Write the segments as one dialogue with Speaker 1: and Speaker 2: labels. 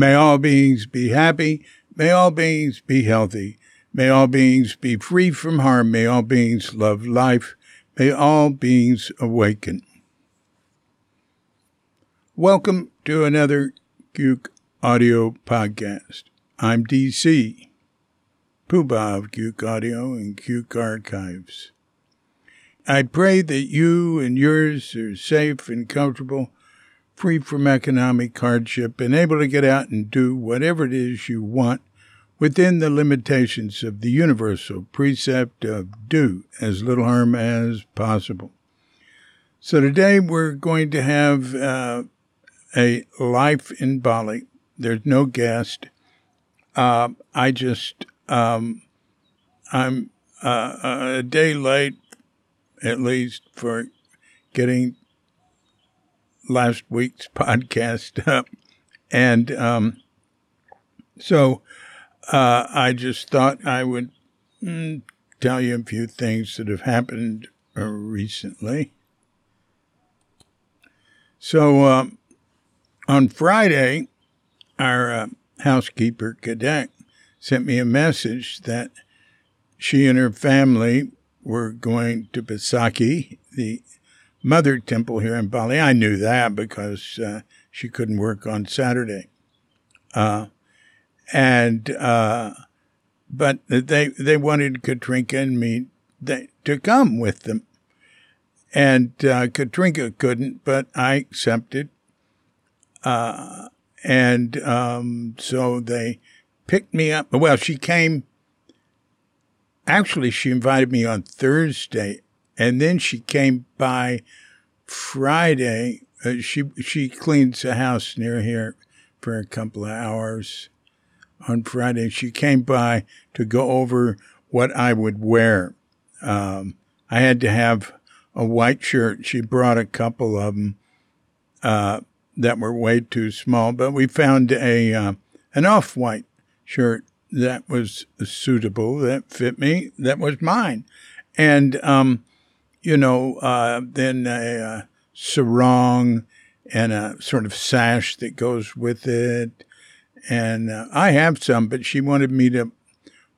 Speaker 1: May all beings be happy. May all beings be healthy. May all beings be free from harm. May all beings love life. May all beings awaken. Welcome to another Cuke Audio podcast. I'm DC, Poobah of Cuke Audio and Cuke Archives. I pray that you and yours are safe and comfortable free from economic hardship, and able to get out and do whatever it is you want within the limitations of the universal precept of do as little harm as possible. So today we're going to have uh, a life in Bali. There's no guest. Uh, I just, um, I'm uh, a day late, at least, for getting last week's podcast up. And um, so uh, I just thought I would mm, tell you a few things that have happened uh, recently. So uh, on Friday, our uh, housekeeper, Kadek, sent me a message that she and her family were going to Besakih, the mother temple here in Bali. I knew that because uh, she couldn't work on Saturday. Uh, and, uh, but they, they wanted Katrinka and me they, to come with them. And uh, Katrinka couldn't, but I accepted. Uh, and um, so they picked me up. Well, she came. Actually, she invited me on Thursday and then she came by Friday. Uh, she she cleans a house near here for a couple of hours. On Friday, she came by to go over what I would wear. Um, I had to have a white shirt. She brought a couple of them uh, that were way too small, but we found a uh, an off white shirt that was suitable, that fit me, that was mine, and um, you know, uh, then a, a sarong and a sort of sash that goes with it. And uh, I have some, but she wanted me to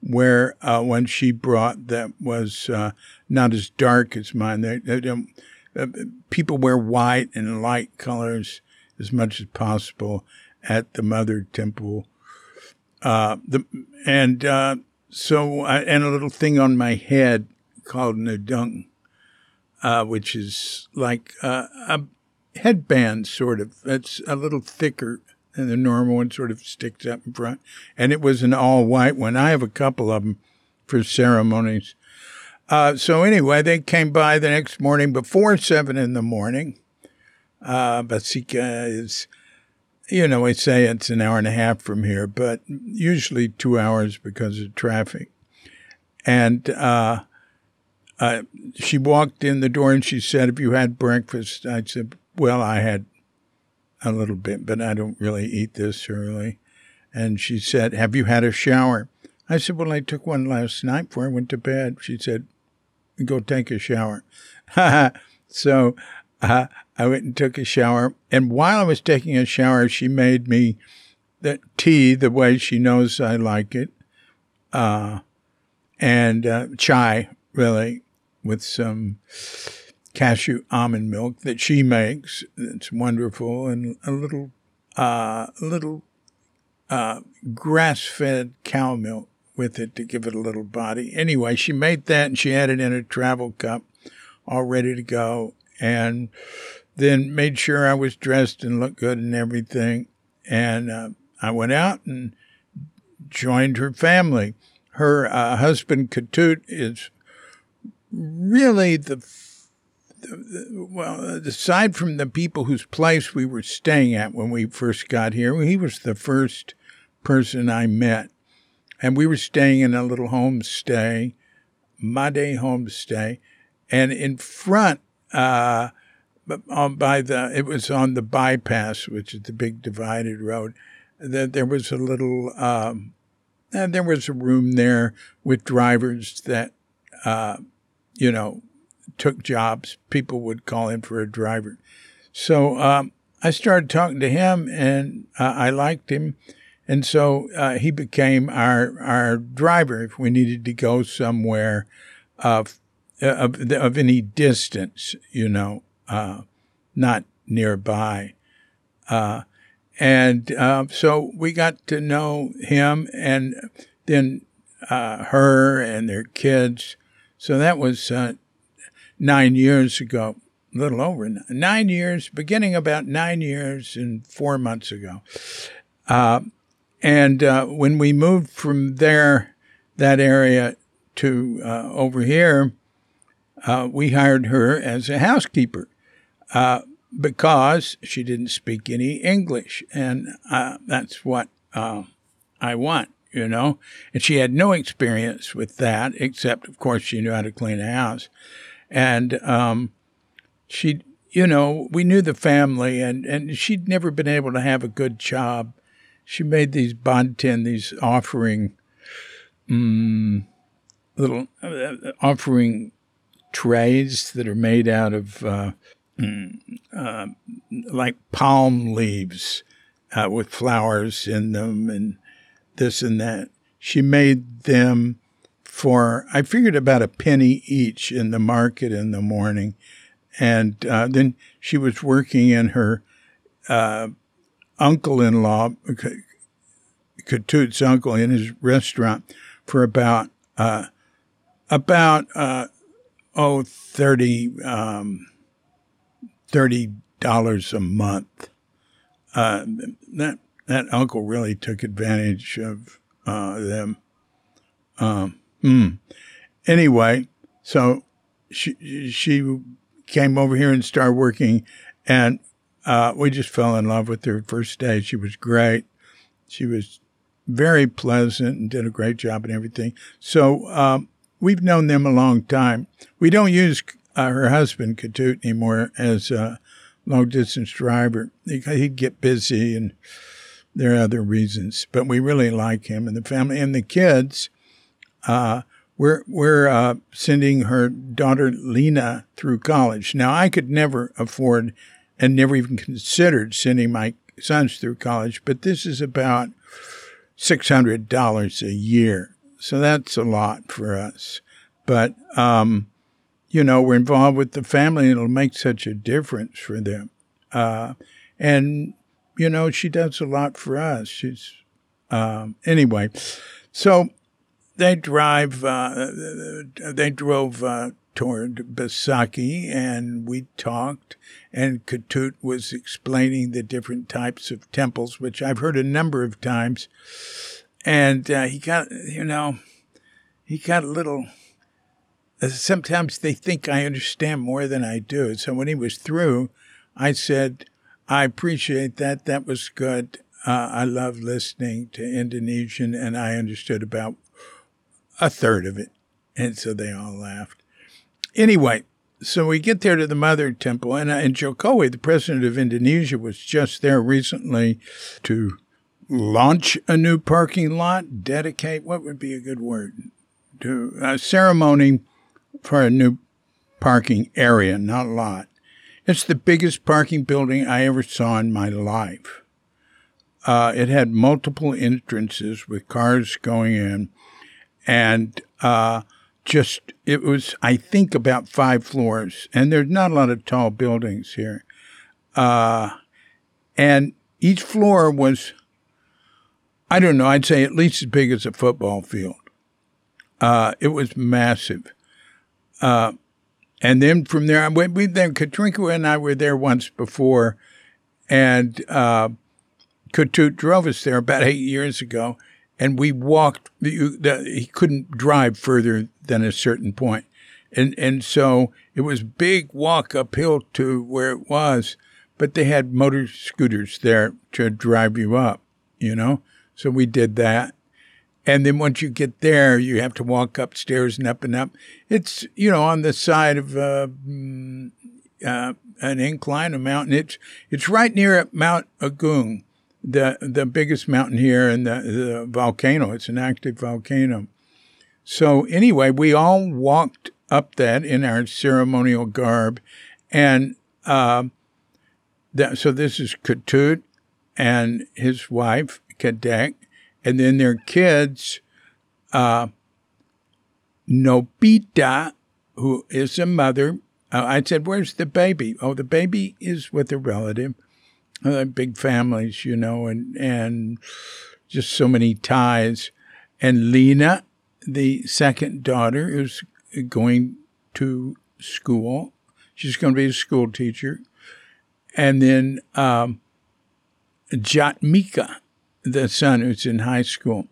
Speaker 1: wear uh, one she brought that was uh, not as dark as mine. They, they don't, uh, people wear white and light colors as much as possible at the Mother Temple. Uh, the and uh, so and a little thing on my head called nadung uh, which is like uh, a headband, sort of. It's a little thicker than the normal one, sort of sticks up in front. And it was an all white one. I have a couple of them for ceremonies. Uh, so anyway, they came by the next morning before seven in the morning. Uh, Besakih is, you know, we say it's an hour and a half from here, but usually two hours because of traffic. And uh, uh, she walked in the door and she said, Have you had breakfast? I said, Well, I had a little bit, but I don't really eat this early. And she said, Have you had a shower? I said, Well, I took one last night before I went to bed. She said, Go take a shower. so uh, I went and took a shower. And while I was taking a shower, she made me the tea the way she knows I like it, uh, and uh, chai, really with some cashew almond milk that she makes. It's wonderful, and a little, uh, little uh, grass-fed cow milk with it to give it a little body. Anyway, she made that, and she had it in a travel cup, all ready to go, and then made sure I was dressed and looked good and everything. And uh, I went out and joined her family. Her uh, husband Ketut is really the, the, well, aside from the people whose place we were staying at when we first got here, he was the first person I met. And we were staying in a little homestay, Made homestay, and in front, uh, by the, it was on the bypass, which is the big divided road. That there was a little, um, and there was a room there with drivers that uh, you know, took jobs. People would call in for a driver. So um, I started talking to him, and uh, I liked him, and so uh, he became our our driver if we needed to go somewhere of of, of any distance, you know, uh, not nearby. Uh, and uh, so we got to know him, and then uh, her and their kids. So that was uh, nine years ago, a little over nine years, beginning about nine years and four months ago. Uh, and uh, when we moved from there, that area to uh, over here, uh, we hired her as a housekeeper uh, because she didn't speak any English, and that's what I want you know? And she had no experience with that, except, of course, she knew how to clean a house. And um, she, you know, we knew the family, and, and she'd never been able to have a good job. She made these bontin, these offering, um, little uh, offering trays that are made out of uh, mm, uh, like palm leaves uh, with flowers in them and this and that. She made them for, I figured about a penny each in the market in the morning. And uh, then she was working in her uh, uncle in law, Ketut's uncle, in his restaurant for about, uh, about, uh, oh, 30, um, $30 a month. Uh, that that uncle really took advantage of uh, them. Um, hmm. Anyway, so she she came over here and started working, and uh, we just fell in love with her first day. She was great. She was very pleasant and did a great job and everything. So um, we've known them a long time. We don't use uh, her husband Ketut anymore as a long distance driver. He'd get busy and there are other reasons, but we really like him and the family and the kids. Uh, we're we're uh, sending her daughter Lena through college. Now, I could never afford and never even considered sending my sons through college, but this is about six hundred dollars a year, so that's a lot for us. But um, you know, we're involved with the family, and it'll make such a difference for them. Uh, and you know, she does a lot for us. She's, um, anyway, so they drive, uh, they drove uh, toward Besakih and we talked, and Katut was explaining the different types of temples, which I've heard a number of times. And uh, he got, you know, he got a little. Uh, sometimes they think I understand more than I do. So when he was through, I said, I appreciate that. That was good. Uh, I love listening to Indonesian, and I understood about a third of it. And so they all laughed. Anyway, so we get there to the Mother Temple, and, uh, and Jokowi, the president of Indonesia, was just there recently to launch a new parking lot, dedicate, what would be a good word? To a ceremony for a new parking area, not lot. It's the biggest parking building I ever saw in my life. Uh, it had multiple entrances with cars going in, and uh, just it was, I think, about five floors. And there's not a lot of tall buildings here. Uh, and each floor was, I don't know, I'd say at least as big as a football field. Uh, it was massive. Uh, and then from there, we, we then Katrinka and I were there once before, and uh, Ketut drove us there about eight years ago, and we walked. He couldn't drive further than a certain point, and and so it was big walk uphill to where it was, but they had motor scooters there to drive you up, you know. So we did that, and then once you get there, you have to walk upstairs and up and up. It's, you know, on the side of uh, mm, uh, an incline, a mountain. It's, it's right near Mount Agung, the, the biggest mountain here and the, the volcano. It's an active volcano. So anyway, we all walked up that in our ceremonial garb. And uh, that, so this is Ketut and his wife, Kadek, and then their kids, uh, Nobita, who is a mother. Uh, I said, Where's the baby? Oh, the baby is with a relative. Uh, big families, you know, and, and just so many ties. And Lena, the second daughter, is going to school. She's going to be a school teacher. And then um, Jatmika, the son who's in high school.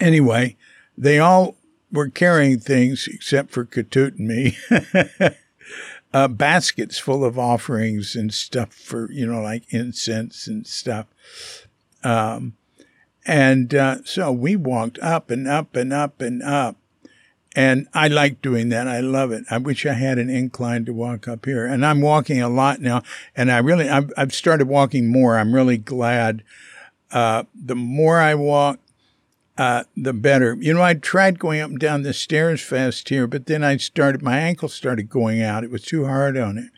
Speaker 1: Anyway, they all were carrying things except for Ketut and me. uh, baskets full of offerings and stuff for, you know, like incense and stuff. Um, and uh, so we walked up and up and up and up. And I like doing that. I love it. I wish I had an incline to walk up here. And I'm walking a lot now. And I really, I've, I've started walking more. I'm really glad. Uh, the more I walk, uh, the better. You know, I tried going up and down the stairs fast here, but then I started, my ankle started going out. It was too hard on it.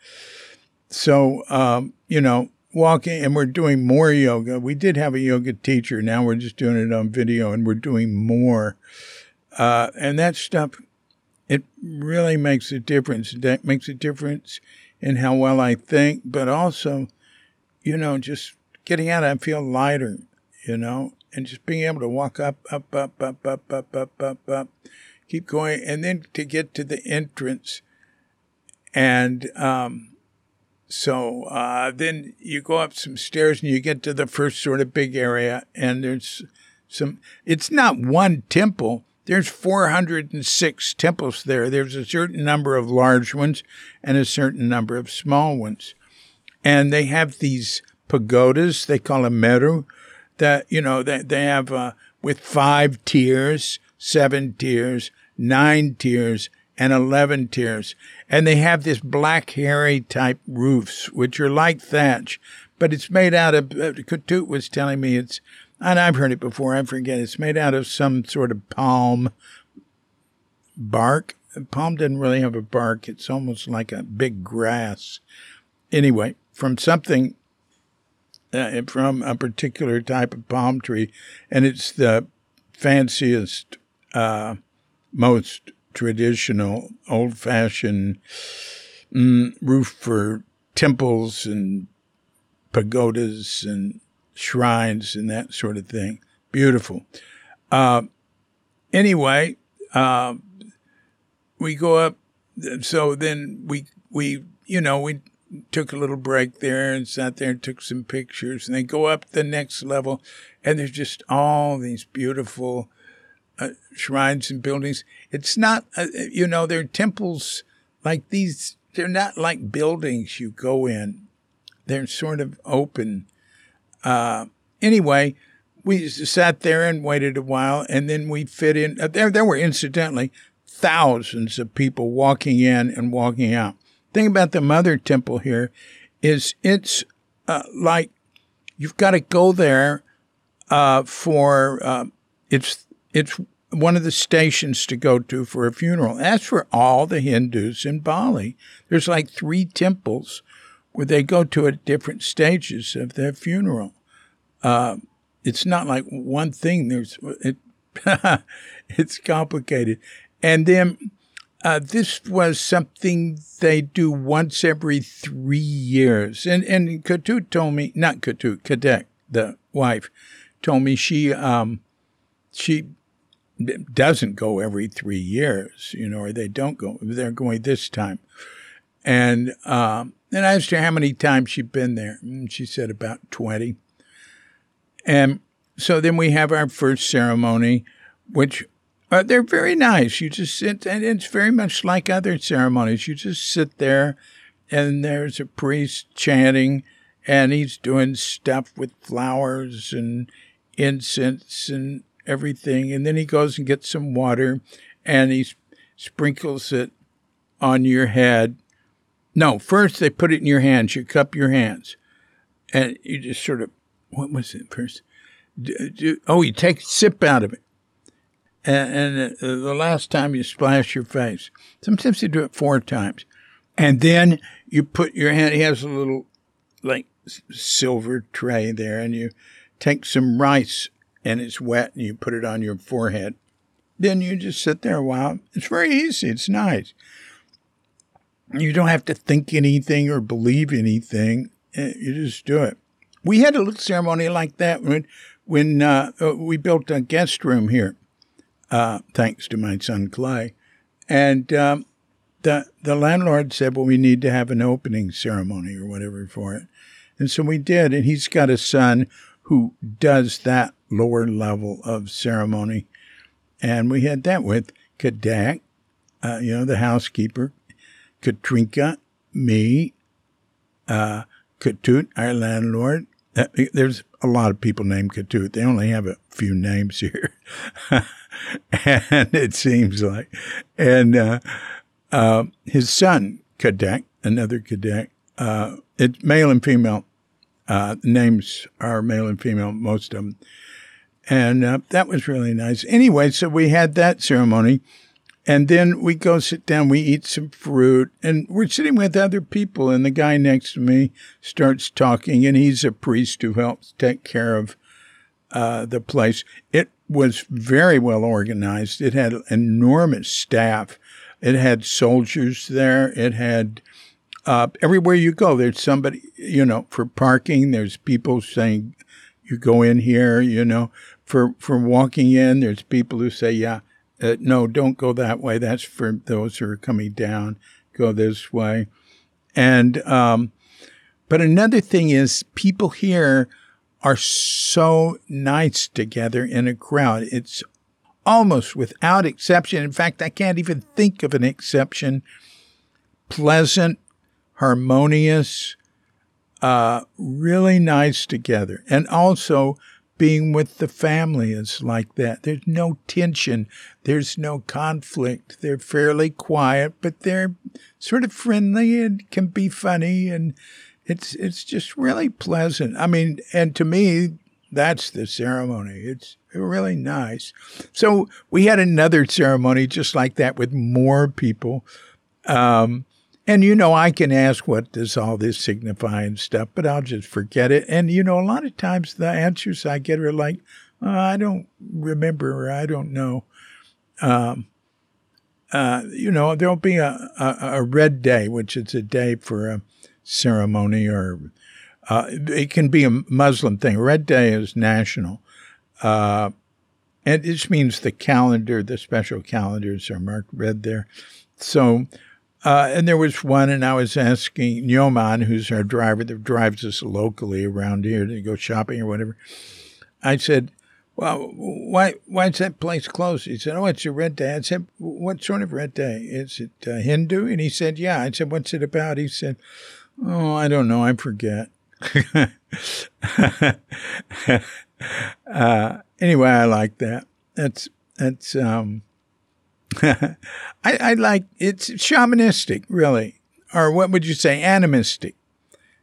Speaker 1: So, um, you know, walking and we're doing more yoga. We did have a yoga teacher. Now we're just doing it on video and we're doing more. Uh, and that stuff, it really makes a difference. That makes a difference in how well I think, but also, you know, just getting out, I feel lighter, you know, and just being able to walk up, up, up, up, up, up, up, up, up, keep going, and then to get to the entrance. And um, so uh, then you go up some stairs and you get to the first sort of big area, and there's some, it's not one temple there's 406 temples there. There's a certain number of large ones and a certain number of small ones. And they have these pagodas, they call them meru, that, you know, they, they have uh, with five tiers, seven tiers, nine tiers, and 11 tiers. And they have this black hairy type roofs, which are like thatch, but it's made out of, uh, Ketut was telling me it's and I've heard it before, I forget. It's made out of some sort of palm bark. Palm doesn't really have a bark, it's almost like a big grass. Anyway, from something, uh, from a particular type of palm tree, and it's the fanciest, uh, most traditional, old fashioned mm, roof for temples and pagodas and shrines and that sort of thing. Beautiful. Uh, anyway, uh, we go up. So then we we you know we took a little break there and sat there and took some pictures. And they go up the next level, and there's just all these beautiful uh, shrines and buildings. It's not uh, you know they're temples like these. They're not like buildings you go in. They're sort of open uh, anyway, we sat there and waited a while, and then we fit in. Uh, there, there were incidentally thousands of people walking in and walking out. Thing about the Mother Temple here is it's uh, like you've got to go there uh, for uh, it's it's one of the stations to go to for a funeral. That's for all the Hindus in Bali. There's like three temples where they go to at different stages of their funeral. Uh, it's not like one thing. There's it, it's complicated, and then uh, this was something they do once every three years. And and Ketut told me, not Ketut, Kadek, the wife, told me she um, she doesn't go every three years, you know, or they don't go. They're going this time, and um, and I asked her how many times she'd been there, and she said about twenty. And so then we have our first ceremony, which uh, they're very nice. You just sit, and it's very much like other ceremonies. You just sit there, and there's a priest chanting, and he's doing stuff with flowers and incense and everything. And then he goes and gets some water, and he sprinkles it on your head. No, first they put it in your hands. You cup your hands, and you just sort of what was it first? Do, do, oh, you take a sip out of it. And, and the last time you splash your face. Sometimes you do it four times. And then you put your hand, he has a little like silver tray there, and you take some rice and it's wet, and you put it on your forehead. Then you just sit there a while. It's very easy. It's nice. You don't have to think anything or believe anything. Eh, you just do it. We had a little ceremony like that when when uh, uh, we built a guest room here, uh, thanks to my son Clay, and um, the the landlord said, "Well, we need to have an opening ceremony or whatever for it," and so we did. And he's got a son who does that lower level of ceremony, and we had that with Kadek, uh, you know, the housekeeper, Katrinka, me, uh, Ketut, our landlord. Uh, there's a lot of people named Ketut. They only have a few names here. and it seems like. And uh, uh, his son, Kadek, another Kadek, uh, it's male and female. Uh, names are male and female, most of them. And uh, that was really nice. Anyway, so we had that ceremony. And then we go sit down, we eat some fruit, and we're sitting with other people. And the guy next to me starts talking, and he's a priest who helps take care of uh, the place. It was very well organized. It had enormous staff. It had soldiers there. It had uh, everywhere you go, there's somebody, you know, for parking, there's people saying, you go in here, you know, for, for walking in, there's people who say, yeah, uh, no, don't go that way. That's for those who are coming down. Go this way. And, um, but another thing is people here are so nice together in a crowd. It's almost without exception. In fact, I can't even think of an exception. Pleasant, harmonious, uh, really nice together. And also, being with the family is like that. There's no tension. There's no conflict. They're fairly quiet, but they're sort of friendly and can be funny. And it's, it's just really pleasant. I mean, and to me, that's the ceremony. It's really nice. So we had another ceremony just like that with more people. Um, and you know, I can ask what does all this signify and stuff, but I'll just forget it. And you know, a lot of times the answers I get are like, oh, I don't remember or I don't know. Um, uh, you know, there'll be a, a, a, red day, which is a day for a ceremony, or uh, it can be a Muslim thing. Red day is national. Uh, and it just means the calendar, the special calendars are marked red there. So uh, and there was one, and I was asking Nyoman, who's our driver that drives us locally around here to go shopping or whatever. I said, "Well, why why is that place closed?" He said, "Oh, it's a red day." I said, "What sort of red day? Is it uh, Hindu?" And he said, "Yeah." I said, "What's it about?" He said, "Oh, I don't know. I forget." uh, anyway, I like that. That's that's um, I, I like it's shamanistic, really, or what would you say, animistic.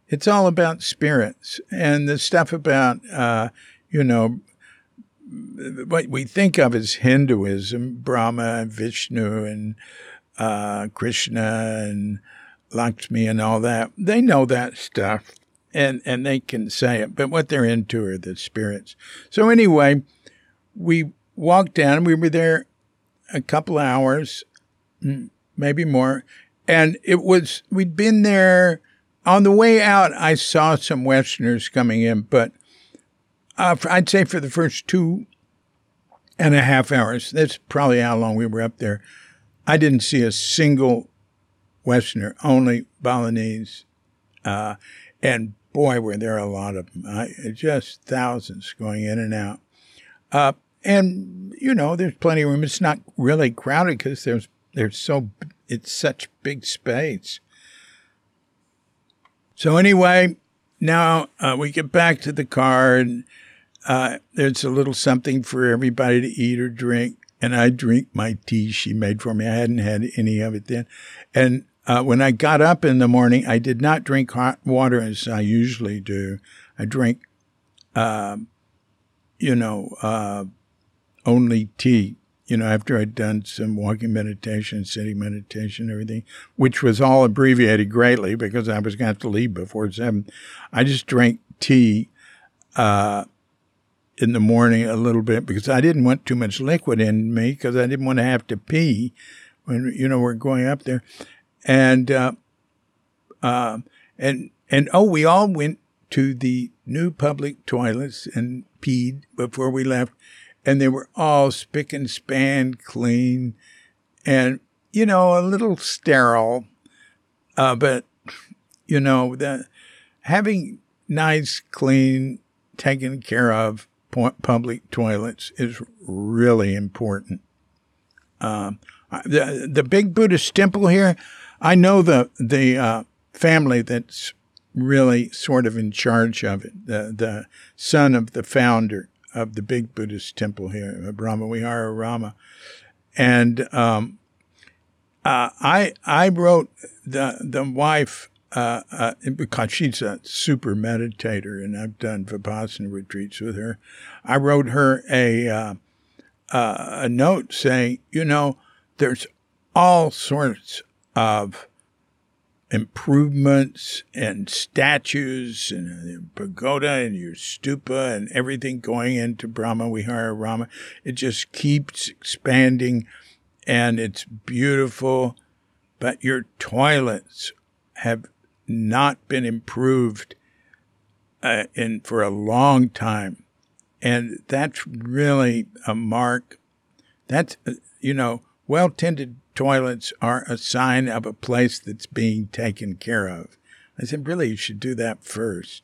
Speaker 1: It's all about spirits and the stuff about, uh, you know, what we think of as Hinduism, Brahma and Vishnu and uh, Krishna and Lakshmi and all that. They know that stuff and, and they can say it, but what they're into are the spirits. So anyway, we walked down. We were there a couple hours, maybe more. And it was, we'd been there on the way out. I saw some Westerners coming in, but uh, I'd say for the first two and a half hours, that's probably how long we were up there. I didn't see a single Westerner, only Balinese. Uh, and boy, were there a lot of them. I, just thousands going in and out. Uh, and you know, there's plenty of room. It's not really crowded because there's there's so it's such big space. So anyway, now uh, we get back to the car, and uh, there's a little something for everybody to eat or drink. And I drink my tea she made for me. I hadn't had any of it then. And uh, when I got up in the morning, I did not drink hot water as I usually do. I drink, uh, you know, uh, only tea. you know, after I'd done some walking meditation, sitting meditation, everything, which was all abbreviated greatly because I was going to have to leave before seven, I just drank tea uh, in the morning a little bit because I didn't want too much liquid in me because I didn't want to have to pee when, you know, we're going up there. And, uh, uh, and, and oh, we all went to the new public toilets and peed before we left and they were all spick and span clean and, you know, a little sterile. Uh, but, you know, the, having nice, clean, taken care of public toilets is really important. Um, the the big Buddhist temple here, I know the the uh, family that's really sort of in charge of it. The the son of the founder of the big Buddhist temple here, Brahma Vihara Rama. And um, uh, I I wrote the the wife uh, uh, because she's a super meditator, and I've done vipassana retreats with her. I wrote her a uh, uh, a note saying, you know, there's all sorts of improvements and statues and pagoda and your stupa and everything going into Brahma Vihara Rama. It just keeps expanding and it's beautiful, but your toilets have not been improved uh, in for a long time. And that's really a mark. That's, uh, you know, well tended toilets are a sign of a place that's being taken care of. I said, really, you should do that first.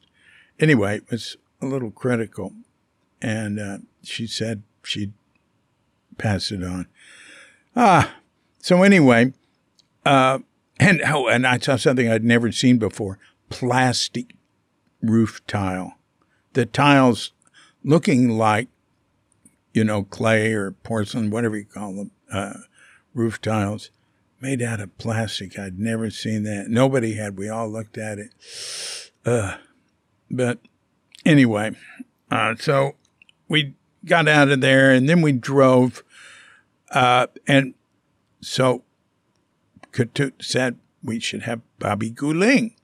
Speaker 1: Anyway, it was a little critical. And uh, she said she'd pass it on. Ah, so anyway, uh, and oh, and I saw something I'd never seen before: plastic roof tile. The tiles looking like, you know, clay or porcelain, whatever you call them, uh, roof tiles made out of plastic. I'd never seen that. Nobody had. We all looked at it. Uh, but anyway, uh, so we got out of there and then we drove. Uh, and so Ketut said we should have Babi Guling.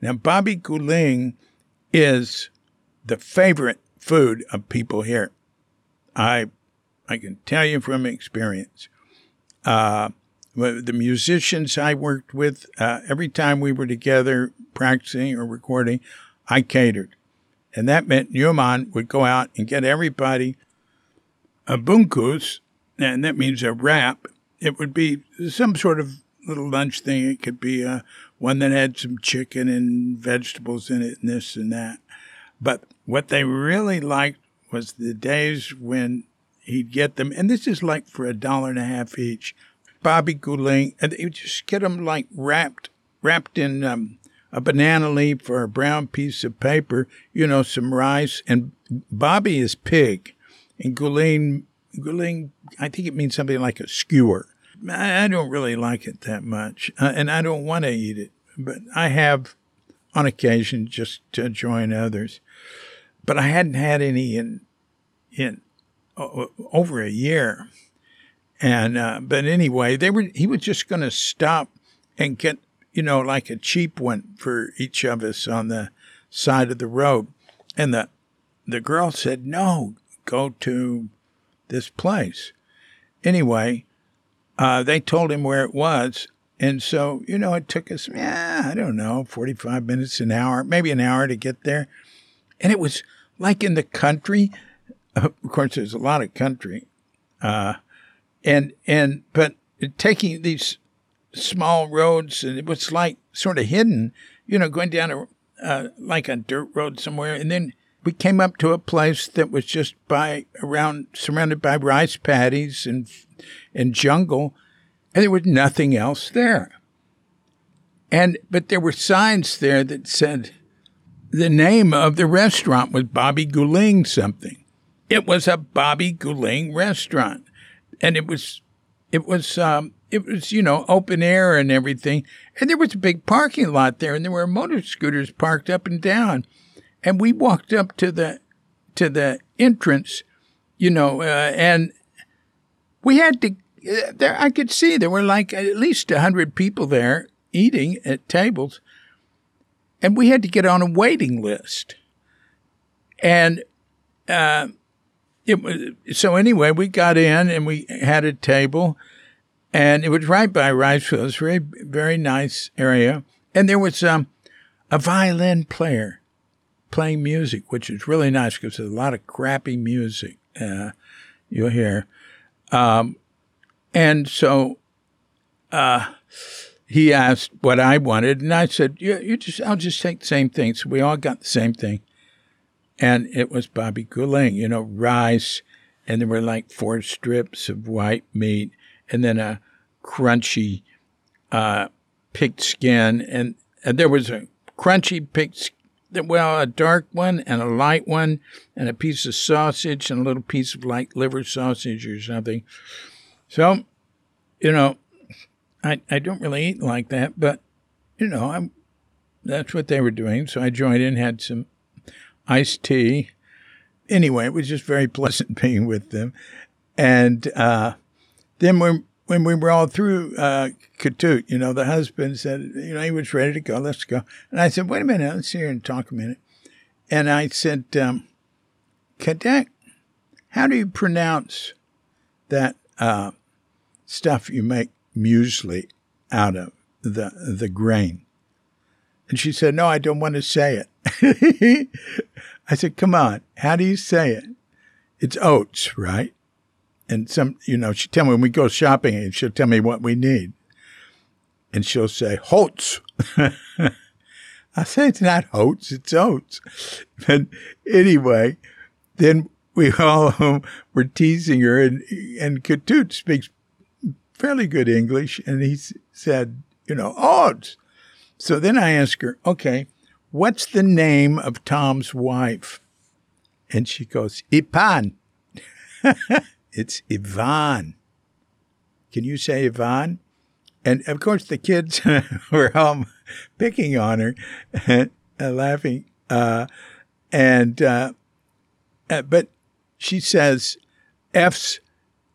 Speaker 1: Now, Babi Guling is the favorite food of people here. I, I can tell you from experience. Uh, the musicians I worked with, uh, every time we were together practicing or recording, I catered. And that meant Nyoman would go out and get everybody a bungkus, and that means a wrap. It would be some sort of little lunch thing. It could be uh, one that had some chicken and vegetables in it and this and that. But what they really liked was the days when he'd get them, and this is like for a dollar and a half each. Babi Guling, and they would just get them like wrapped, wrapped in um, a banana leaf or a brown piece of paper, you know, some rice. And Babi is pig, and Guling, Guling, I think it means something like a skewer. I, I don't really like it that much, uh, and I don't want to eat it, but I have on occasion just to join others. But I hadn't had any in in over a year. And uh, but anyway, they were he was just going to stop and get you know like a cheap one for each of us on the side of the road, and the the girl said no, go to this place. Anyway, uh, they told him where it was, and so you know it took us yeah I don't know forty five minutes an hour maybe an hour to get there, and it was like in the country of course, there's a lot of country, uh, and and but taking these small roads, and it was like sort of hidden, you know, going down a uh, like a dirt road somewhere, and then we came up to a place that was just by around surrounded by rice paddies and and jungle, and there was nothing else there. And but there were signs there that said the name of the restaurant was Babi Guling something. It was a Babi Guling restaurant, and it was, it was, um, it was you know open air and everything, and there was a big parking lot there, and there were motor scooters parked up and down, and we walked up to the, to the entrance, you know, uh, and we had to. Uh, there, I could see there were like at least a hundred people there eating at tables, and we had to get on a waiting list. And uh, it so anyway. We got in and we had a table, and it was right by Riceville. A very very nice area, and there was um, a violin player playing music, which is really nice because there's a lot of crappy music uh, you'll hear. Um, and so uh, he asked what I wanted, and I said, you, you just, I'll just take the same thing. So we all got the same thing. And it was Babi Guling, you know, rice, and there were like four strips of white meat, and then a crunchy uh, picked skin, and, and there was a crunchy picked well, a dark one and a light one, and a piece of sausage and a little piece of light liver sausage or something. So, you know, I, I don't really eat like that, but, you know, I'm, that's what they were doing. So I joined in, had some iced tea. Anyway, it was just very pleasant being with them. And uh, then when, when we were all through uh, you know, the husband said, you know, he was ready to go. Let's go. And I said, wait a minute, let's sit here and talk a minute. And I said, um, how do you pronounce that uh, stuff you make muesli out of the the grain. And she said, No, I don't want to say it. I said, Come on, how do you say it? It's oats, right? And some, you know, she tell me when we go shopping, and she'll tell me what we need. And she'll say, Holtz. I say, It's not Holtz, it's oats. But anyway, then we all were teasing her, and, and Ketut speaks fairly good English, and he said, you know, odds. So then I ask her, okay, what's the name of Tom's wife? And she goes, Ipan. it's Ivan. Can you say Ivan? And of course, the kids were all picking on her and laughing. Uh, and, uh, uh, but she says F's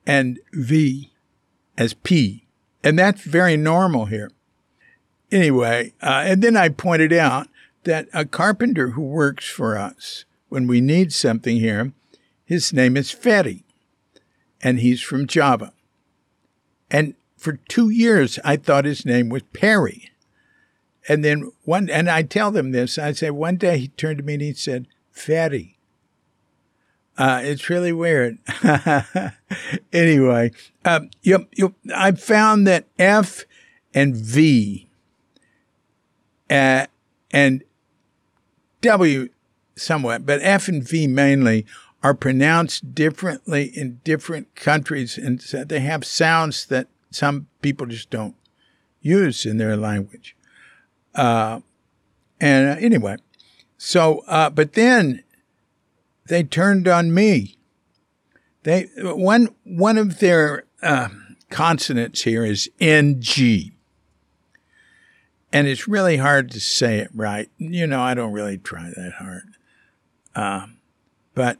Speaker 1: and V as P. And that's very normal here. Anyway, uh, and then I pointed out that a carpenter who works for us, when we need something here, his name is Ferry, and he's from Java. And for two years, I thought his name was Perry. And then one, and I tell them this. I say one day he turned to me and he said, "Ferry." Uh, it's really weird. anyway, um, you, you, I found that F and V uh, and W somewhat, but F and V mainly are pronounced differently in different countries, and they have sounds that some people just don't use in their language. Uh, and uh, anyway, so uh, but then they turned on me. They one one of their uh, consonants here is ng, and it's really hard to say it right. You know, I don't really try that hard, uh, but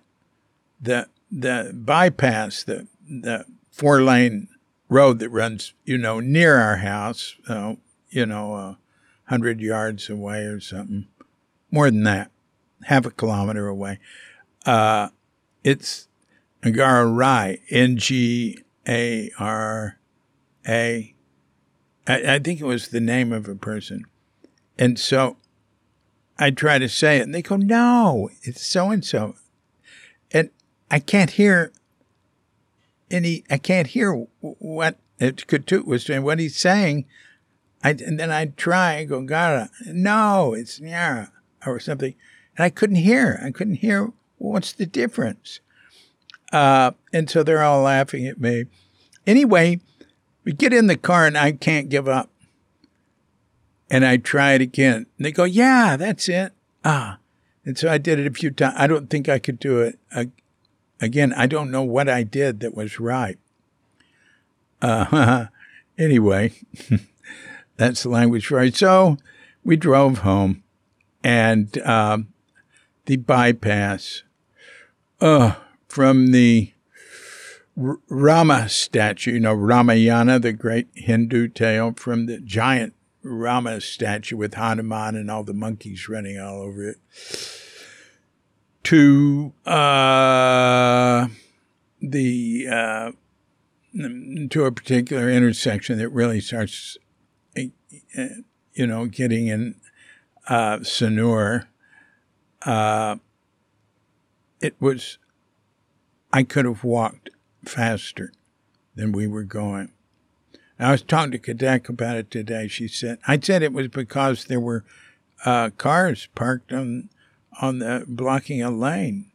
Speaker 1: the the bypass, the the four lane road that runs, you know, near our house, uh, you know, a hundred yards away or something, more than that, half a kilometer away. Uh, it's Ngara Rai, N G A R A. I think it was the name of a person. And so I try to say it, and they go, no, it's so and so. And I can't hear any, I can't hear what Ketut was doing, what he's saying. I, and then I'd try and go, Gara, no, it's Nyara or something. And I couldn't hear. I couldn't hear What's the difference? Uh, and so they're all laughing at me. Anyway, we get in the car and I can't give up. And I try it again. And they go, yeah, that's it. Ah. And so I did it a few times. I don't think I could do it again. I don't know what I did that was right. Uh, anyway, that's the language right. So we drove home and um, the bypass uh, from the R- Rama statue, you know, Ramayana, the great Hindu tale from the giant Rama statue with Hanuman and all the monkeys running all over it, to uh, the uh, to a particular intersection that really starts, you know, getting in uh, Sanur. Uh, it was, I could have walked faster than we were going. I was talking to Kadek about it today. She said, I said it was because there were uh, cars parked on on the blocking a lane.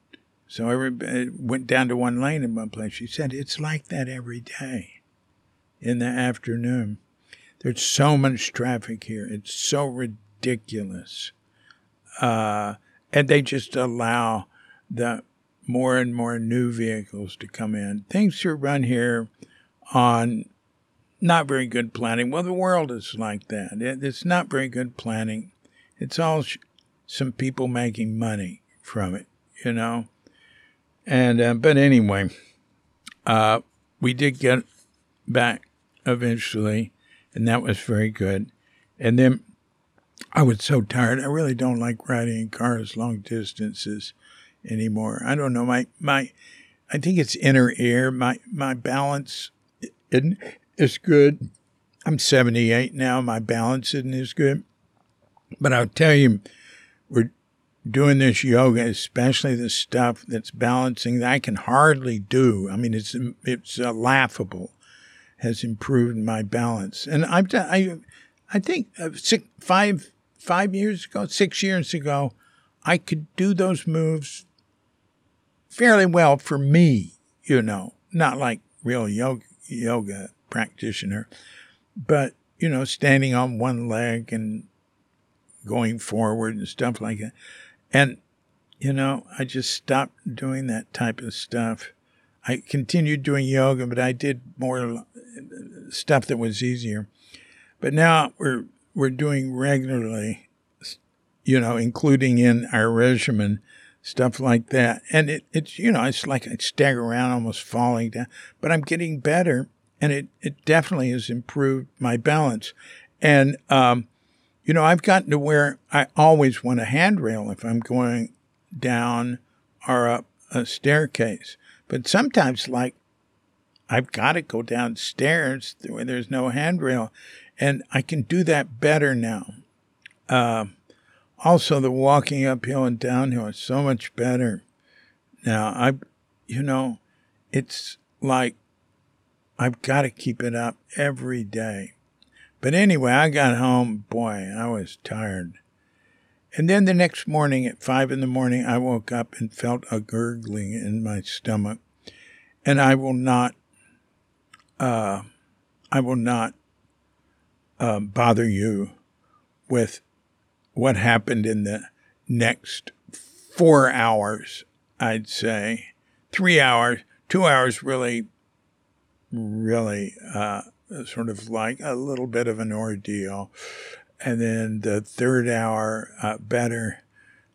Speaker 1: So everybody went down to one lane in one place. She said, it's like that every day in the afternoon. There's so much traffic here. It's so ridiculous. Uh, and they just allow the more and more new vehicles to come in. Things are run here on not very good planning. Well, the world is like that. It's not very good planning. It's all sh- some people making money from it, you know. And uh, but anyway, uh, we did get back eventually, and that was very good. And then I was so tired. I really don't like riding in cars long distances anymore. I don't know my my. I think it's inner ear. My my balance isn't is good. I'm 78 now. My balance isn't as good. But I'll tell you, we're doing this yoga, especially the stuff that's balancing that I can hardly do. I mean, it's it's uh, laughable. Has improved my balance, and I've done, I, I think uh, six, five five years ago, six years ago, I could do those moves fairly well for me. You know, not like real yoga yoga practitioner, but you know, standing on one leg and going forward and stuff like that. And you know, I just stopped doing that type of stuff. I continued doing yoga, but I did more stuff that was easier. But now we're we're doing regularly, you know, including in our regimen, stuff like that. And it, it's you know, it's like I stagger around, almost falling down. But I'm getting better, and it, it definitely has improved my balance. And, um, you know, I've gotten to where I always want a handrail if I'm going down or up a staircase. But sometimes, like, I've got to go downstairs where there's no handrail, and I can do that better now. Uh, also, the walking uphill and downhill is so much better now. I, you know, it's like I've got to keep it up every day. But anyway, I got home. Boy, I was tired. And then the next morning at five in the morning, I woke up and felt a gurgling in my stomach. And I will not, uh, I will not uh, bother you with what happened in the next four hours, I'd say. Three hours, two hours really really uh, sort of like a little bit of an ordeal. And then the third hour, uh, better.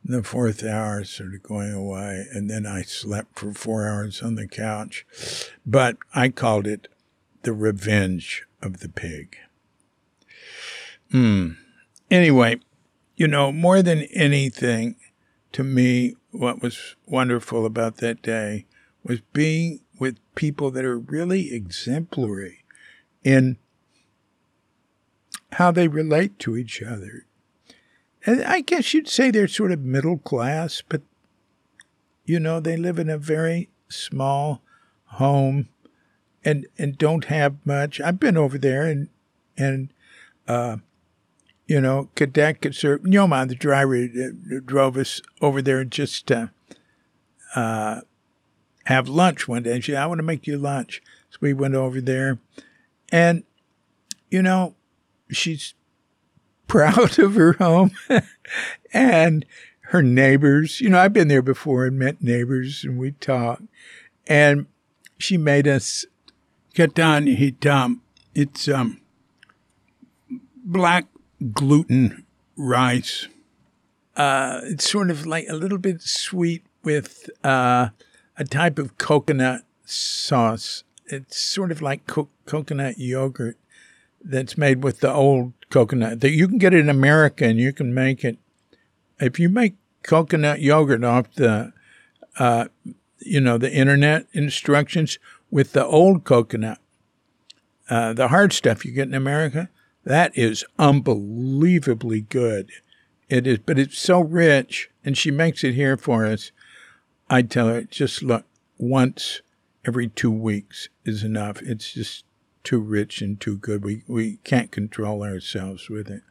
Speaker 1: The fourth hour, sort of going away. And then I slept for four hours on the couch. But I called it the revenge of the pig. Hmm. Anyway, you know, more than anything, to me, what was wonderful about that day was being with people that are really exemplary in how they relate to each other. And I guess you'd say they're sort of middle class, but you know, they live in a very small home and and don't have much. I've been over there and and uh, you know, Kadek Sir Nyoman, the driver, drove us over there just uh, uh, have lunch one day. And she said, I want to make you lunch. So we went over there. And, you know, she's proud of her home and her neighbors. You know, I've been there before and met neighbors and we talked. And she made us ketan hitam. It's um, black gluten rice. Uh, it's sort of like a little bit sweet with uh, a type of coconut sauce. It's sort of like co- coconut yogurt that's made with the old coconut. That you can get in America, and you can make it. If you make coconut yogurt off the, uh, you know, the internet instructions with the old coconut, uh, the hard stuff you get in America, that is unbelievably good. It is, but it's so rich, and she makes it here for us. I tell her, just look once every two weeks is enough. It's just too rich and too good. We we can't control ourselves with it.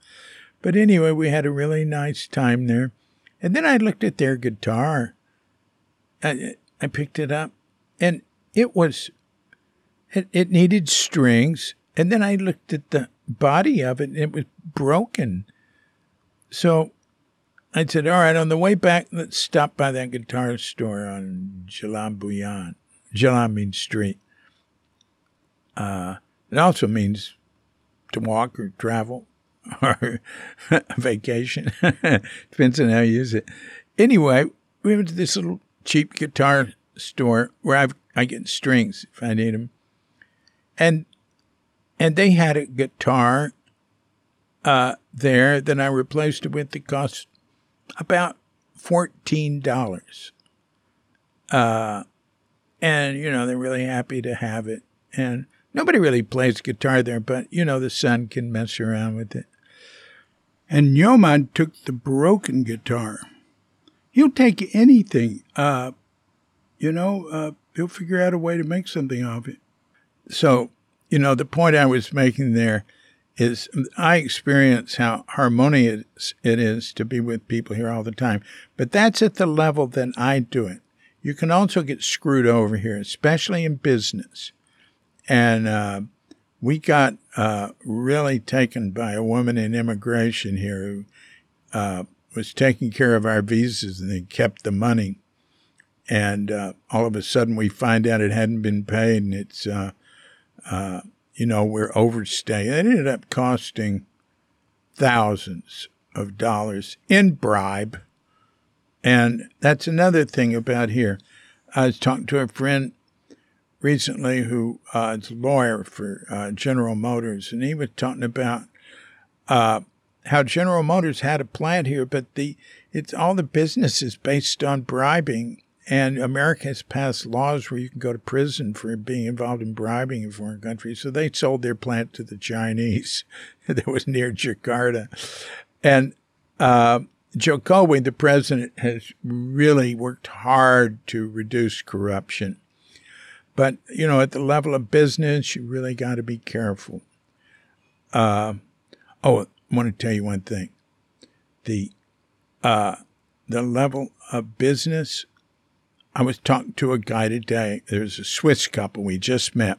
Speaker 1: But anyway, we had a really nice time there. And then I looked at their guitar. I, I picked it up, and it was it, it needed strings. And then I looked at the body of it, it was broken. So I said, all right, on the way back, let's stop by that guitar store on Jalan Buyan. Jalan means street. Uh, it also means to walk or travel or vacation. Depends on how you use it. Anyway, we went to this little cheap guitar store where I've, I get strings if I need them. And and they had a guitar uh, there that I replaced it with that cost about fourteen dollars. Uh, and you know they're really happy to have it, and nobody really plays guitar there, but you know the son can mess around with it. And Nyoman took the broken guitar. He'll take anything. Uh, you know, uh, he'll figure out a way to make something of it. So, you know, the point I was making there is I experience how harmonious it is to be with people here all the time. But that's at the level that I do it. You can also get screwed over here, especially in business. And uh, we got uh, really taken by a woman in immigration here who uh, was taking care of our visas and they kept the money. And uh, all of a sudden we find out it hadn't been paid and it's, uh, you know, we're overstaying. It ended up costing thousands of dollars in bribe. And that's another thing about here. I was talking to a friend recently who uh, is a lawyer for uh, General Motors, and he was talking about uh, how General Motors had a plant here, but the it's all the business is based on bribing, and America has passed laws where you can go to prison for being involved in bribing in foreign countries. So they sold their plant to the Chinese that was near Jakarta, and. Uh, Jokowi, the president, has really worked hard to reduce corruption. But, you know, at the level of business, you really got to be careful. Uh, oh, I want to tell you one thing. The, uh, the level of business, I was talking to a guy today. There's a Swiss couple we just met.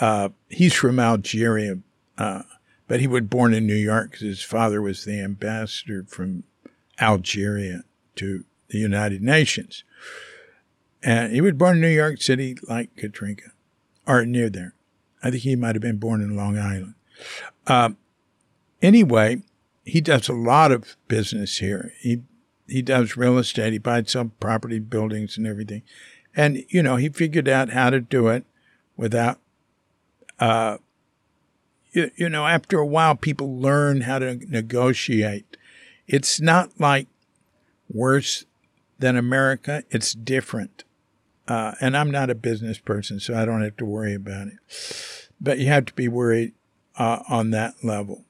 Speaker 1: Uh, he's from Algeria, uh, but he was born in New York because his father was the ambassador from Algeria to the United Nations. And he was born in New York City, like Katrinka, or near there. I think he might have been born in Long Island. Uh, anyway, he does a lot of business here. He he does real estate. He buys some property, buildings, and everything. And you know, he figured out how to do it without. Uh, you, you know, after a while, people learn how to negotiate. It's not like worse than America. It's different. Uh, and I'm not a business person, so I don't have to worry about it. But you have to be worried uh, on that level.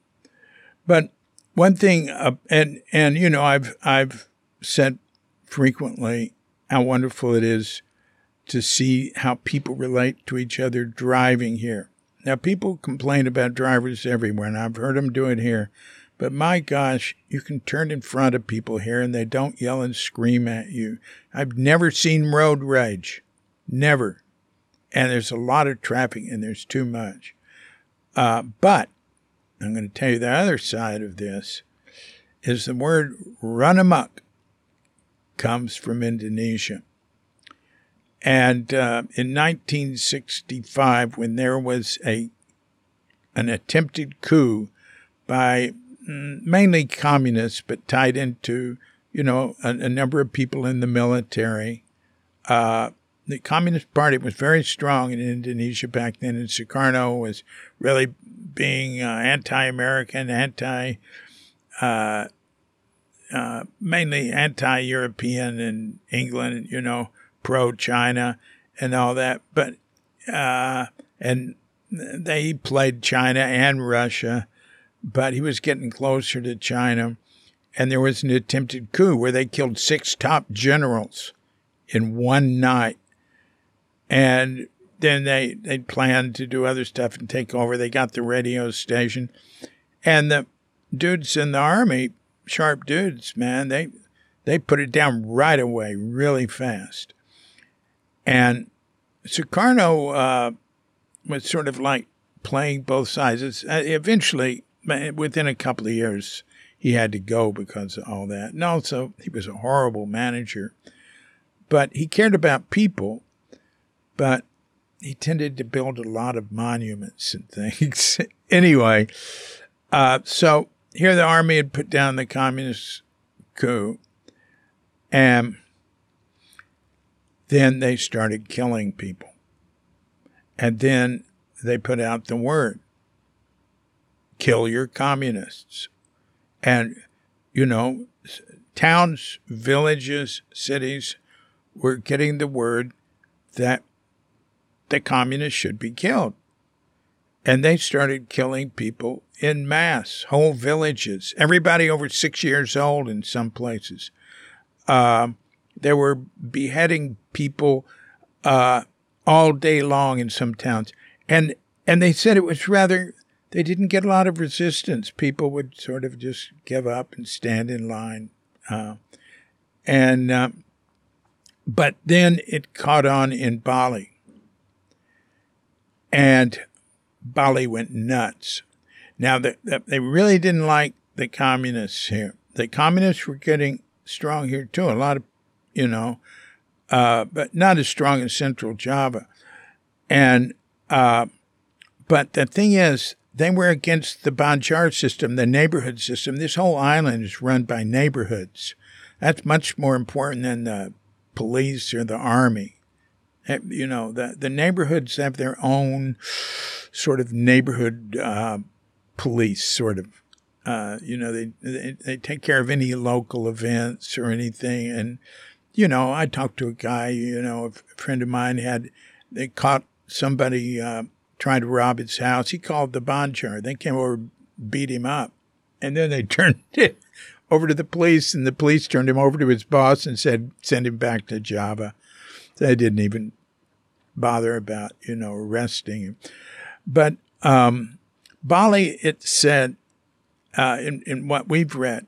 Speaker 1: But one thing, uh, and and you know, I've I've said frequently how wonderful it is to see how people relate to each other driving here. Now, people complain about drivers everywhere, and I've heard them do it here. But my gosh, you can turn in front of people here and they don't yell and scream at you. I've never seen road rage. Never. And there's a lot of traffic and there's too much. Uh, but I'm going to tell you the other side of this is the word run amok comes from Indonesia. And uh, in 1965, when there was a an attempted coup by Mm, mainly communists, but tied into, you know, a, a number of people in the military. Uh, the Communist Party was very strong in Indonesia back then, and Sukarno was really being uh, anti-American, anti, uh, uh, mainly anti-European in England, you know, pro-China and all that. But uh, and they played China and Russia, but he was getting closer to China. And there was an attempted coup where they killed six top generals in one night. And then they, they planned to do other stuff and take over. They got the radio station. And the dudes in the army, sharp dudes, man, they they put it down right away, really fast. And Sukarno uh, was sort of like playing both sides. It's, uh, eventually, within a couple of years, he had to go because of all that. And also, he was a horrible manager. But he cared about people, but he tended to build a lot of monuments and things. anyway, uh, so here the army had put down the communist coup, and then they started killing people. And then they put out the word kill your communists. And, you know, towns, villages, cities were getting the word that the communists should be killed. And they started killing people in mass, whole villages, everybody over six years old in some places. Uh, they were beheading people uh, all day long in some towns. And and they said it was rather they didn't get a lot of resistance. People would sort of just give up and stand in line. Uh, and uh, but then it caught on in Bali. And Bali went nuts. Now, the, the, they really didn't like the communists here. The communists were getting strong here too. A lot of, you know, uh, but not as strong as Central Java. And uh, but the thing is, they were against the Banjar system, the neighborhood system. This whole island is run by neighborhoods. That's much more important than the police or the army. You know, the, the neighborhoods have their own sort of neighborhood uh, police, sort of. Uh, you know, they, they, they take care of any local events or anything. And, you know, I talked to a guy, you know, a friend of mine had, they caught somebody uh, trying to rob his house. He called the Banjar. They came over, beat him up, and then they turned it over to the police, and the police turned him over to his boss and said, "Send him back to Java." They didn't even bother about you know arresting him. But um, Bali, it said uh, in in what we've read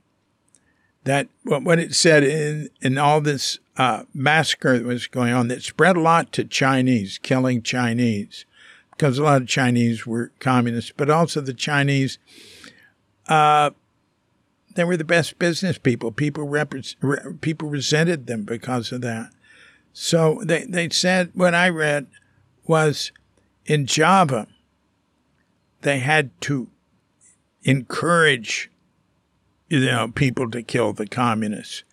Speaker 1: that what it said in in all this uh, massacre that was going on that spread a lot to Chinese, killing Chinese because a lot of Chinese were communists, but also the Chinese, uh, they were the best business people. People repre- re- people resented them because of that. So they, they said what I read was in Java, they had to encourage you know people to kill the communists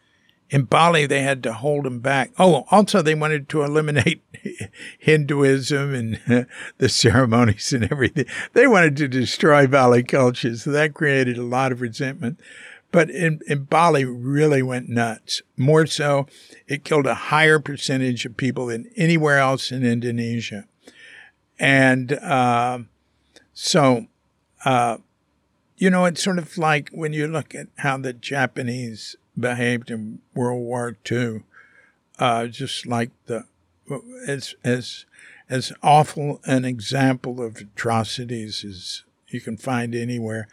Speaker 1: in Bali, they had to hold them back. Oh, also, they wanted to eliminate Hinduism and the ceremonies and everything. They wanted to destroy Bali culture, so that created a lot of resentment. But in, in Bali, really went nuts. More so, it killed a higher percentage of people than anywhere else in Indonesia. And uh, so, uh, you know, it's sort of like when you look at how the Japanese behaved in World War II, uh, just like the as as as awful an example of atrocities as you can find anywhere.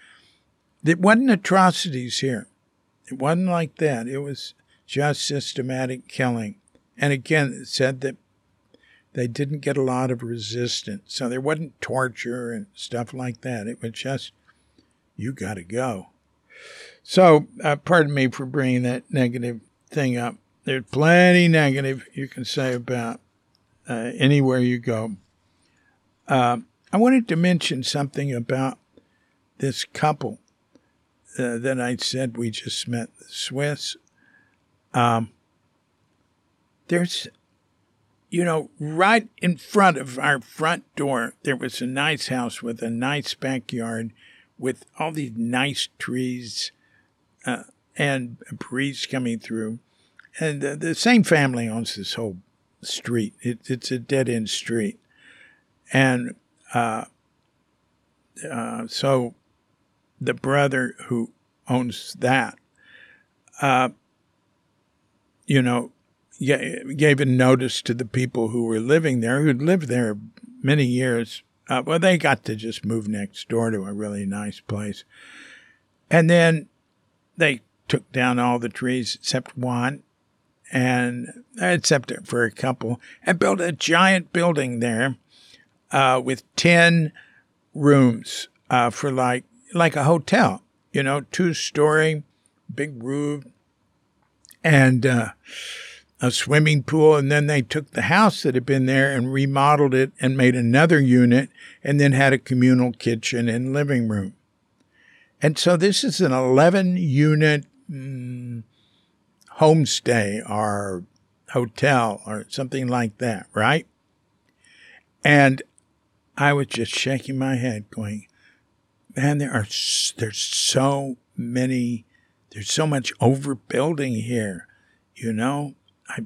Speaker 1: It wasn't atrocities here. It wasn't like that. It was just systematic killing. And again, it said that they didn't get a lot of resistance. So there wasn't torture and stuff like that. It was just, you got to go. So, uh, pardon me for bringing that negative thing up. There's plenty negative you can say about uh, anywhere you go. Uh, I wanted to mention something about this couple uh, that I said we just met, the Swiss. Um, there's you know, right in front of our front door, there was a nice house with a nice backyard with all these nice trees uh, and a breeze coming through. And uh, the same family owns this whole street. It, it's a dead end street. And uh, uh, so the brother who owns that, uh, you know, gave a notice to the people who were living there, who'd lived there many years. Uh, well, they got to just move next door to a really nice place. And then they took down all the trees except one, and except for a couple, and built a giant building there uh, with 10 rooms uh, for like like a hotel, you know, two story, big roof, and uh, a swimming pool. And then they took the house that had been there and remodeled it and made another unit, and then had a communal kitchen and living room. And so this is an 11 unit mm, homestay or hotel or something like that, right? And I was just shaking my head, going, "Man, there are there's so many, there's so much overbuilding here, you know. I,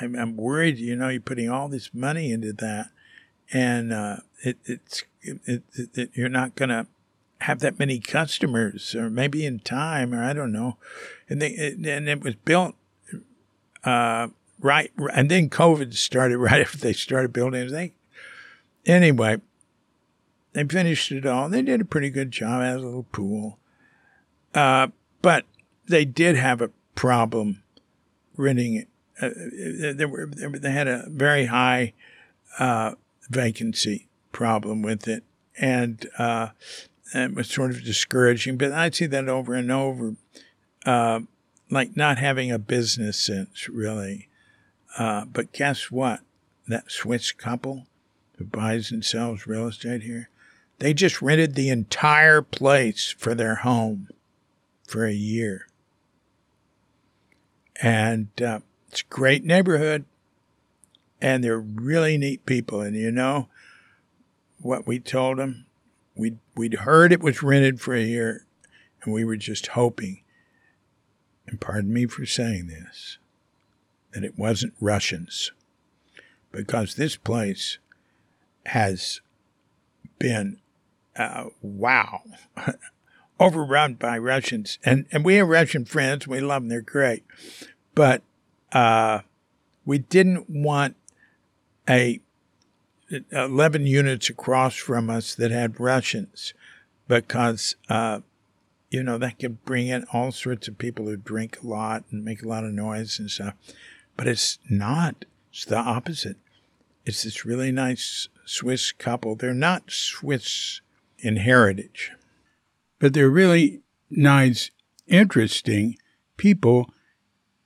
Speaker 1: I'm, I'm worried, you know, you're putting all this money into that, and uh, it, it's it, it, it, you're not gonna have that many customers, or maybe in time, or I don't know. And they and it was built uh, right, and then COVID started right after they started building. They anyway, they finished it all. They did a pretty good job. Had a little pool, uh, but they did have a problem renting it. Uh, they, were, they had a very high uh, vacancy problem with it, and uh, it was sort of discouraging. But I see that over and over, uh, like not having a business sense, really. Uh, but guess what? That Swiss couple who buys and sells real estate here, they just rented the entire place for their home for a year. And uh, it's a great neighborhood, and they're really neat people. And you know what we told them? We'd, we'd heard it was rented for a year, and we were just hoping, and pardon me for saying this, that it wasn't Russians. Because this place has been, uh, wow, overrun by Russians. And, and we have Russian friends. We love them. They're great. But uh, we didn't want a 11 units across from us that had Russians because, uh, you know, that could bring in all sorts of people who drink a lot and make a lot of noise and stuff. But it's not. It's the opposite. It's this really nice Swiss couple. They're not Swiss in heritage, but they're really nice, interesting people.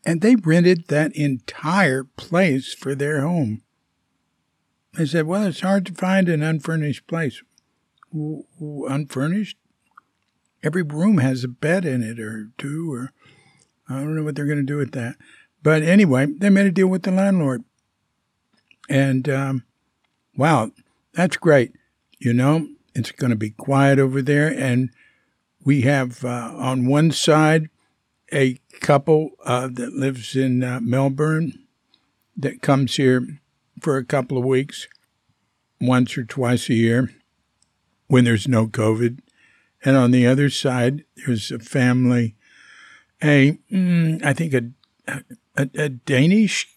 Speaker 1: And they rented that entire place for their home. They said, Well, it's hard to find an unfurnished place. unfurnished? Every room has a bed in it or two, or I don't know what they're going to do with that. But anyway, they made a deal with the landlord. And um, wow, that's great. You know, it's going to be quiet over there. And we have uh, on one side a couple uh, that lives in uh, Melbourne that comes here for a couple of weeks, once or twice a year, when there's no COVID. And on the other side, there's a family, a mm, I think a, a, a Danish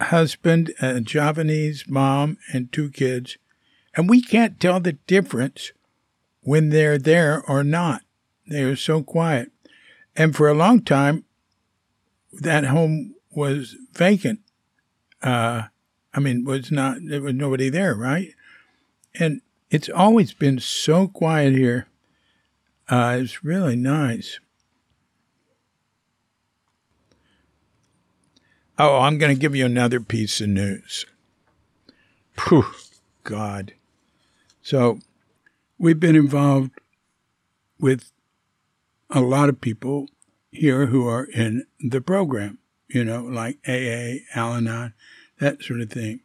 Speaker 1: husband, a Javanese mom, and two kids. And we can't tell the difference when they're there or not. They are so quiet. And for a long time, that home was vacant. Uh, I mean, was not there was nobody there, right? And it's always been so quiet here. Uh, it's really nice. Oh, I'm going to give you another piece of news. Phew, God. So, we've been involved with a lot of people here who are in the program, you know, like AA, Al Anon that sort of thing.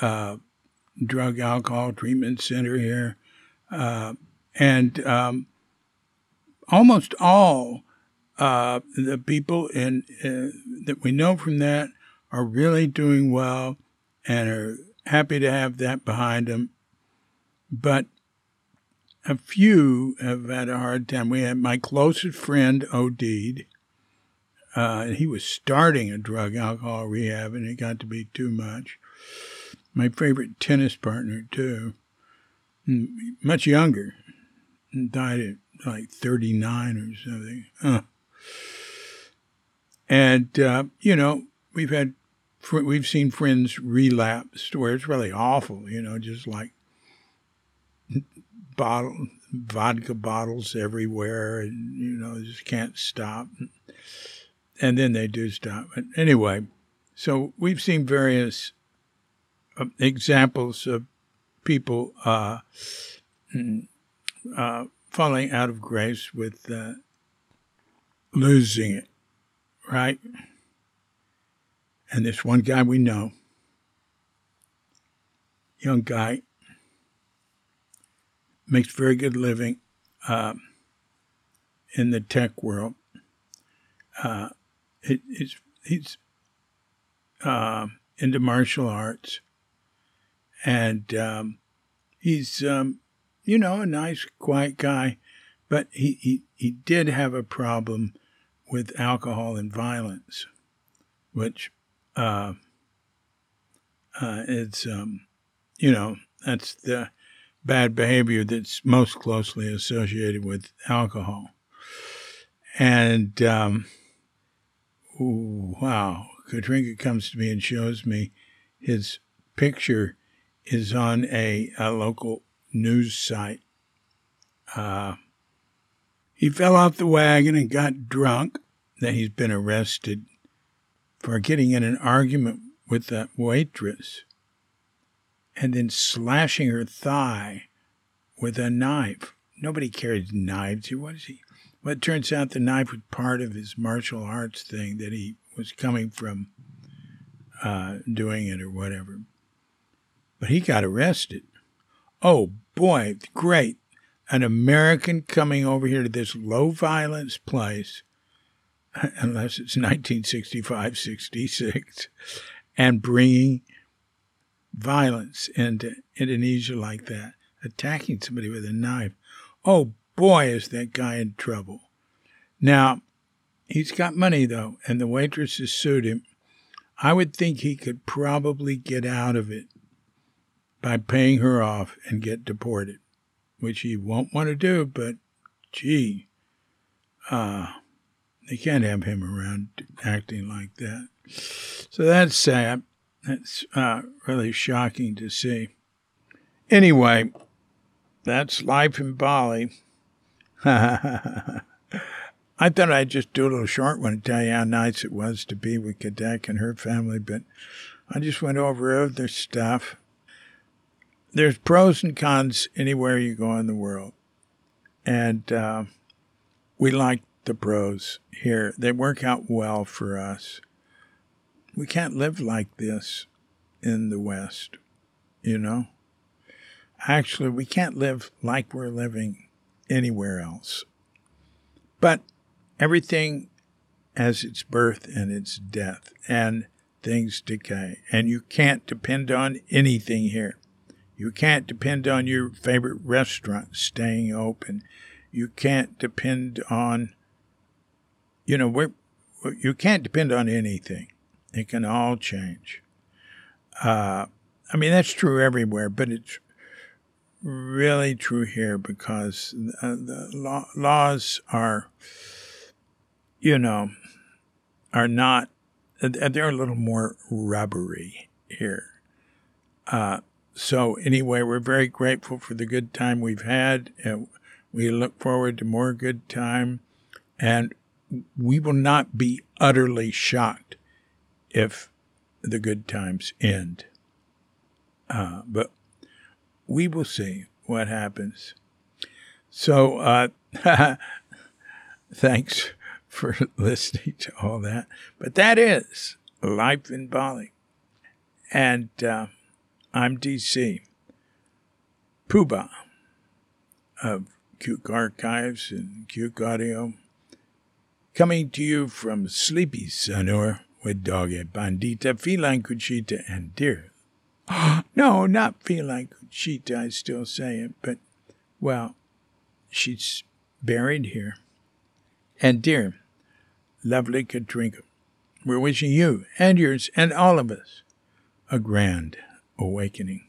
Speaker 1: uh, drug alcohol treatment center here, uh, and um, almost all uh, the people in uh, that we know from that are really doing well and are happy to have that behind them. But a few have had a hard time. We had my closest friend OD'd. Uh, he was starting a drug alcohol rehab, and it got to be too much. My favorite tennis partner too, mm, much younger, died at like 39 or something. Uh. And uh, you know, we've had we've seen friends relapse where it's really awful. You know, just like bottle vodka bottles everywhere, and you know, just can't stop. And then they do stop. But anyway, so we've seen various uh, examples of people uh, mm, uh, falling out of grace with uh, losing it, right? And this one guy we know, young guy, makes very good living uh, in the tech world. Uh, it, it's, he's uh, into martial arts, and um, he's um, you know a nice, quiet guy, but he, he he did have a problem with alcohol and violence, which uh, uh, it's um, you know that's the bad behavior that's most closely associated with alcohol. And um, ooh, wow, Katrinka comes to me and shows me his picture is on a, a local news site. Uh, he fell off the wagon and got drunk. Then he's been arrested for getting in an argument with that waitress and then slashing her thigh with a knife. Nobody carries knives here. What is he? Well, it turns out the knife was part of his martial arts thing that he was coming from uh, doing it or whatever. But he got arrested. Oh boy, great. An American coming over here to this low violence place, unless it's 1965 66, and bringing violence into Indonesia like that, attacking somebody with a knife. Oh boy, is that guy in trouble. Now, he's got money though, and the waitress has sued him. I would think he could probably get out of it by paying her off and get deported, which he won't want to do, but gee, uh, they can't have him around acting like that. So that's sad. That's uh, really shocking to see. Anyway, that's life in Bali. I thought I'd just do a little short one to tell you how nice it was to be with Kadek and her family, but I just went over other stuff. There's pros and cons anywhere you go in the world. And uh, we like the pros here. They work out well for us we can't live like this in the West, you know? Actually, we can't live like we're living anywhere else. But everything has its birth and its death, and things decay. And you can't depend on anything here. You can't depend on your favorite restaurant staying open. You can't depend on, you know, we're, you can't depend on anything. It can all change. Uh, I mean, that's true everywhere, but it's really true here because uh, the law, laws are, you know, are not, they're a little more rubbery here. Uh, so, anyway, we're very grateful for the good time we've had. And we look forward to more good time, and we will not be utterly shocked if the good times end. Uh, but we will see what happens. So, uh, thanks for listening to all that. But that is life in Bali. And uh, I'm DC. Poobah of Cuke Archives and Cuke Audio. Coming to you from Sleepy Sonor with Dogged Bandita, Feline Cuchita, and Deer. no, not Feline Cuchita, I still say it, but, well, she's buried here. And dear, lovely Katrinka, we're wishing you and yours and all of us a grand awakening.